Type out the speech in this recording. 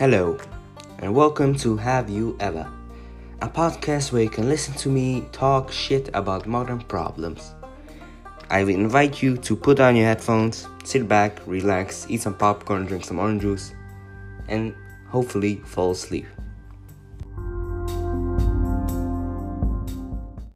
Hello, and welcome to Have You Ever, a podcast where you can listen to me talk shit about modern problems. I invite you to put on your headphones, sit back, relax, eat some popcorn, drink some orange juice, and hopefully fall asleep.